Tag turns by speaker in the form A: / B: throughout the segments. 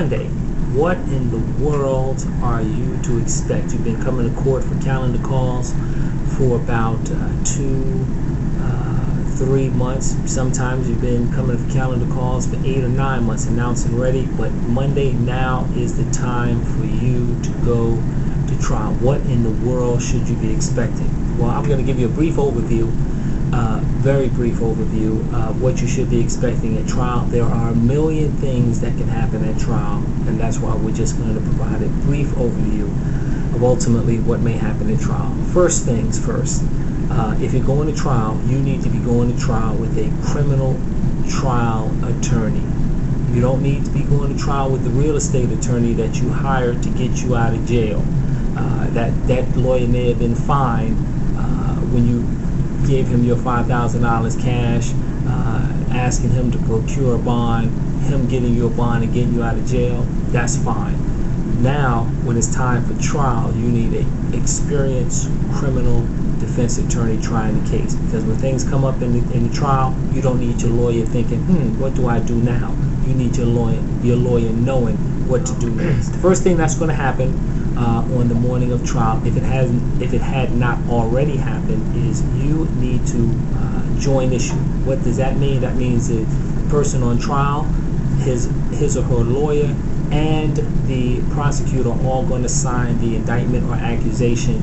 A: Monday, what in the world are you to expect? You've been coming to court for calendar calls for about uh, two, uh, three months. Sometimes you've been coming for calendar calls for eight or nine months, announcing ready. But Monday now is the time for you to go to trial. What in the world should you be expecting? Well, I'm going to give you a brief overview uh, very brief overview of what you should be expecting at trial. There are a million things that can happen at trial, and that's why we're just going to provide a brief overview of ultimately what may happen at trial. First things first, uh, if you're going to trial, you need to be going to trial with a criminal trial attorney. You don't need to be going to trial with the real estate attorney that you hired to get you out of jail. Uh, that that lawyer may have been fined uh, when you gave him your $5,000 cash, uh, asking him to procure a bond, him getting you a bond and getting you out of jail, that's fine. Now, when it's time for trial, you need an experienced criminal defense attorney trying the case. Because when things come up in the, in the trial, you don't need your lawyer thinking, hmm, what do I do now? You need your lawyer, your lawyer knowing what to do next. The first thing that's going to happen uh, on the morning of trial, if it hasn't, if it had not already happened, is you need to uh, join issue. What does that mean? That means the person on trial, his his or her lawyer, and the prosecutor are all going to sign the indictment or accusation.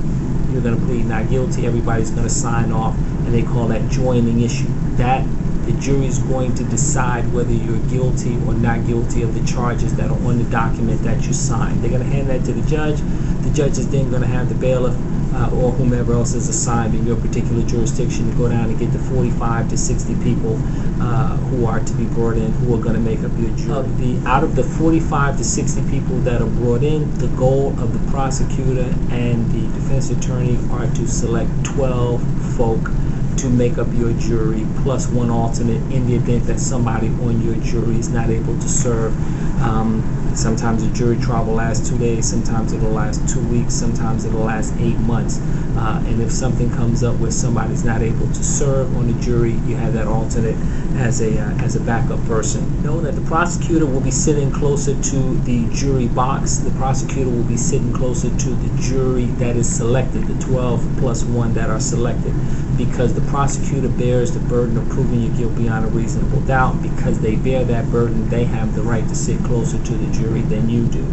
A: You're going to plead not guilty. Everybody's going to sign off, and they call that joining issue. That the jury is going to decide whether you're guilty or not guilty of the charges that are on the document that you signed. They're going to hand that to the judge. The judge is then going to have the bailiff uh, or whomever else is assigned in your particular jurisdiction to go down and get the 45 to 60 people uh, who are to be brought in who are going to make up your jury. The, out of the 45 to 60 people that are brought in, the goal of the prosecutor and the defense attorney are to select 12 folk to make up your jury plus one alternate in the event that somebody on your jury is not able to serve. Um, sometimes a jury trial will last two days, sometimes it'll last two weeks, sometimes it'll last eight months. Uh, and if something comes up where somebody's not able to serve on the jury, you have that alternate as a uh, as a backup person. Know that the prosecutor will be sitting closer to the jury box. The prosecutor will be sitting closer to the jury that is selected, the 12 plus one that are selected, because the prosecutor bears the burden of proving your guilt beyond a reasonable doubt. Because they bear that burden, they have the right to sit closer to the jury than you do.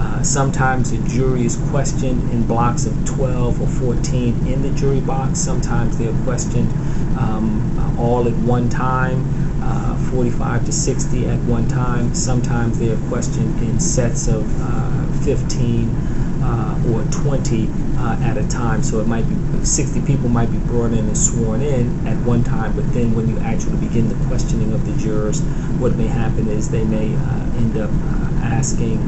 A: Uh, sometimes the jury is questioned in blocks of 12 or 14 in the jury box. Sometimes they are questioned um, uh, all at one time, uh, 45 to 60 at one time. Sometimes they are questioned in sets of uh, 15 uh, or 20 uh, at a time. So it might be 60 people might be brought in and sworn in at one time, but then when you actually begin the questioning of the jurors, what may happen is they may end up asking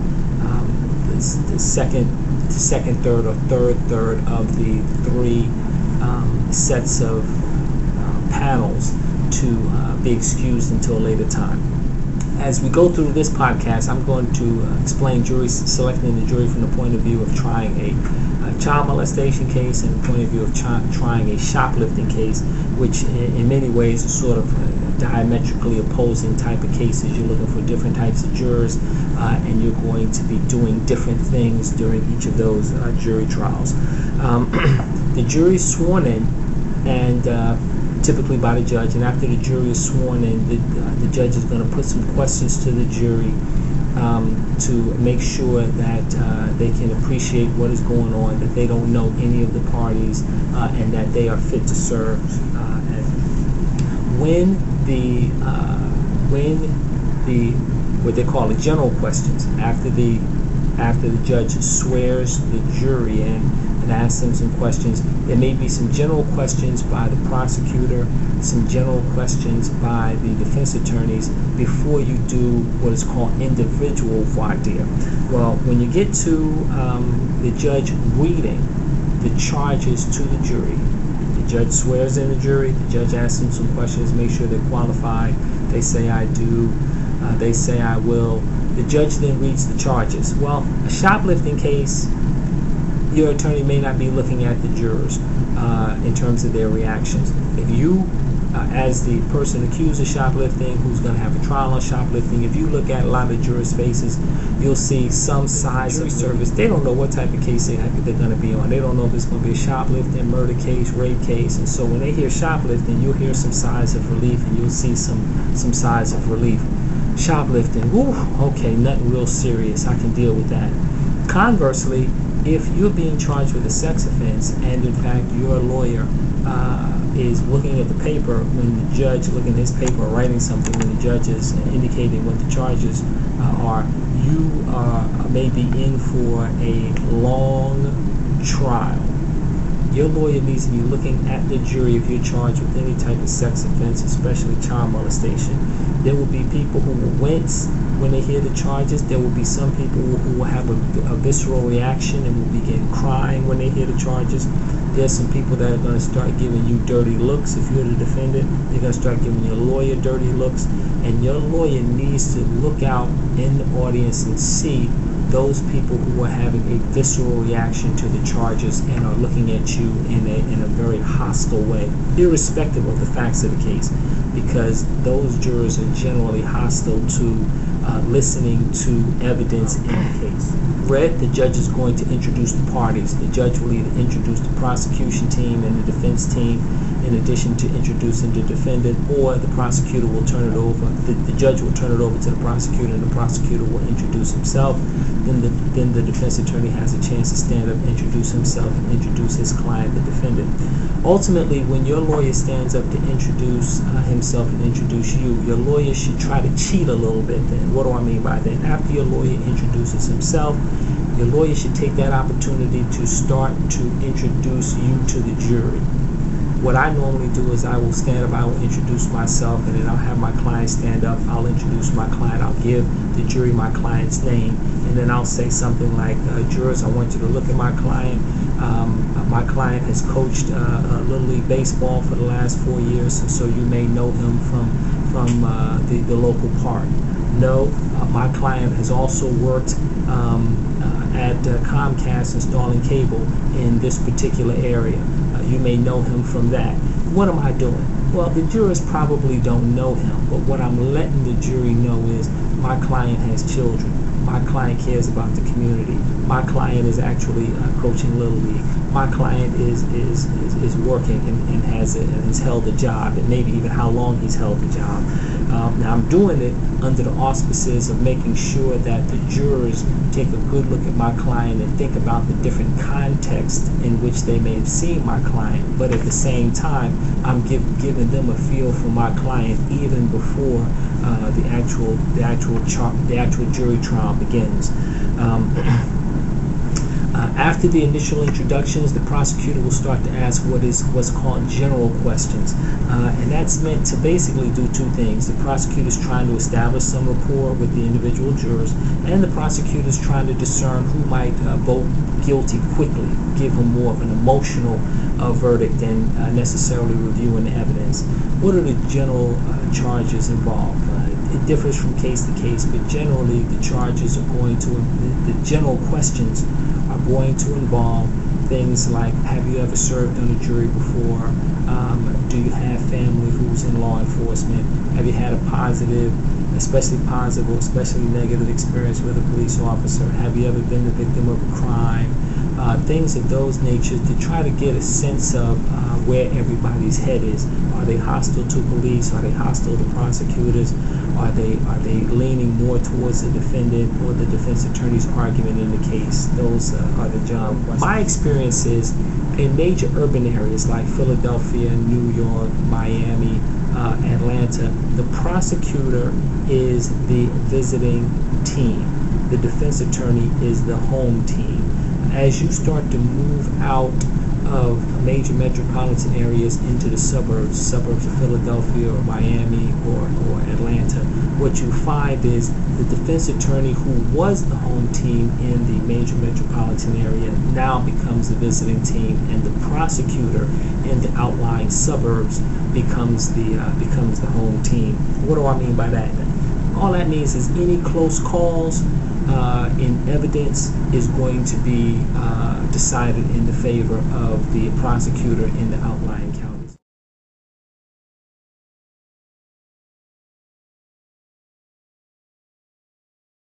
A: um, the, the, second, second third, or third third of the three um, sets of uh, panels to uh, be excused until a later time. As we go through this podcast, I'm going to uh, explain jury selecting the jury from the point of view of trying a, a child molestation case and the point of view of trying a shoplifting case, which in, in many ways is sort of uh, diametrically opposing type of cases. You're looking for different types of jurors, uh, and you're going to be doing different things during each of those uh, jury trials. Um, the jury sworn in, and uh, typically by the judge, and after the jury is sworn in, the, uh, the judge is going to put some questions to the jury. Um, to make sure that uh, they can appreciate what is going on, that they don't know any of the parties, uh, and that they are fit to serve. when the uh, when the what they call the general questions after the after the judge swears the jury in and asks them some questions. There may be some general questions by the prosecutor, some general questions by the defense attorneys before you do what is called individual voir dire. Well, when you get to um, the judge reading the charges to the jury, the judge swears in the jury. The judge asks them some questions, make sure they're qualified. They say, I do. Uh, they say, I will. The judge then reads the charges. Well, a shoplifting case, your attorney may not be looking at the jurors uh, in terms of their reactions. If you uh, as the person accused of shoplifting, who's going to have a trial on shoplifting. If you look at a lot of jurors' faces, you'll see some size of service. They don't know what type of case they they're going to be on. They don't know if it's going to be a shoplifting, murder case, rape case, and so when they hear shoplifting, you'll hear some sighs of relief, and you'll see some some sighs of relief. Shoplifting, whew, okay, nothing real serious. I can deal with that. Conversely, if you're being charged with a sex offense and in fact your lawyer uh, is looking at the paper when the judge looking at his paper writing something when the judge is indicating what the charges uh, are you uh, may be in for a long trial your lawyer needs to be looking at the jury if you're charged with any type of sex offense especially child molestation there will be people who will wince when they hear the charges. There will be some people who will have a, a visceral reaction and will begin crying when they hear the charges. There's some people that are going to start giving you dirty looks. If you're the defendant, they're going to start giving your lawyer dirty looks. And your lawyer needs to look out in the audience and see those people who are having a visceral reaction to the charges and are looking at you in a, in a very hostile way, irrespective of the facts of the case, because those jurors are generally hostile to uh, listening to evidence in the case. Red, the judge is going to introduce the parties. The judge will either introduce the prosecution team and the defense team in addition to introducing the defendant, or the prosecutor will turn it over. The, the judge will turn it over to the prosecutor, and the prosecutor will introduce himself. Then the then the defense attorney has a chance to stand up, introduce himself, and introduce his client, the defendant. Ultimately, when your lawyer stands up to introduce uh, himself and introduce you, your lawyer should try to cheat a little bit. Then, what do I mean by that? After your lawyer introduces himself, your lawyer should take that opportunity to start to introduce you to the jury what I normally do is I will stand up, I will introduce myself, and then I'll have my client stand up. I'll introduce my client. I'll give the jury my client's name, and then I'll say something like, uh, "Jurors, I want you to look at my client. Um, my client has coached uh, uh, Little League baseball for the last four years, so you may know him from from uh, the the local park. No, uh, my client has also worked." Um, at uh, Comcast installing cable in this particular area. You may know him from that. What am I doing? Well, the jurors probably don't know him, but what I'm letting the jury know is my client has children. My client cares about the community. My client is actually uh, coaching Little League. My client is is, is, is working and, and has a, and has held a job, and maybe even how long he's held the job. Um, now I'm doing it under the auspices of making sure that the jurors take a good look at my client and think about the different contexts in which they may have seen my client. But at the same time, I'm give, giving them a feel for my client even before uh, the actual the actual char- the actual jury trial begins. Um, Uh, after the initial introductions, the prosecutor will start to ask what is what's called general questions, uh, and that's meant to basically do two things. The prosecutor is trying to establish some rapport with the individual jurors, and the prosecutor is trying to discern who might uh, vote guilty quickly, give them more of an emotional uh, verdict than uh, necessarily reviewing the evidence. What are the general uh, charges involved? It differs from case to case, but generally the charges are going to, the, general questions are going to involve things like have you ever served on a jury before? Um, do you have family who's in law enforcement? Have you had a positive, especially positive or especially negative experience with a police officer? Have you ever been the victim of a crime? Uh, things of those natures to try to get a sense of uh, where everybody's head is. Are they hostile to police? Are they hostile to prosecutors? Are they are they leaning more towards the defendant or the defense attorney's argument in the case? Those uh, are the job. My experience is in major urban areas like Philadelphia, New York, Miami, uh, Atlanta, the prosecutor is the visiting team. The defense attorney is the home team. As you start to move out of major metropolitan areas into the suburbs, suburbs of Philadelphia or Miami or, or Atlanta, what you find is the defense attorney who was the home team in the major metropolitan area now becomes the visiting team, and the prosecutor in the outlying suburbs becomes the uh, becomes the home team. What do I mean by that? All that means is any close calls uh, in evidence is going to be uh, decided in the favor of the prosecutor in the county.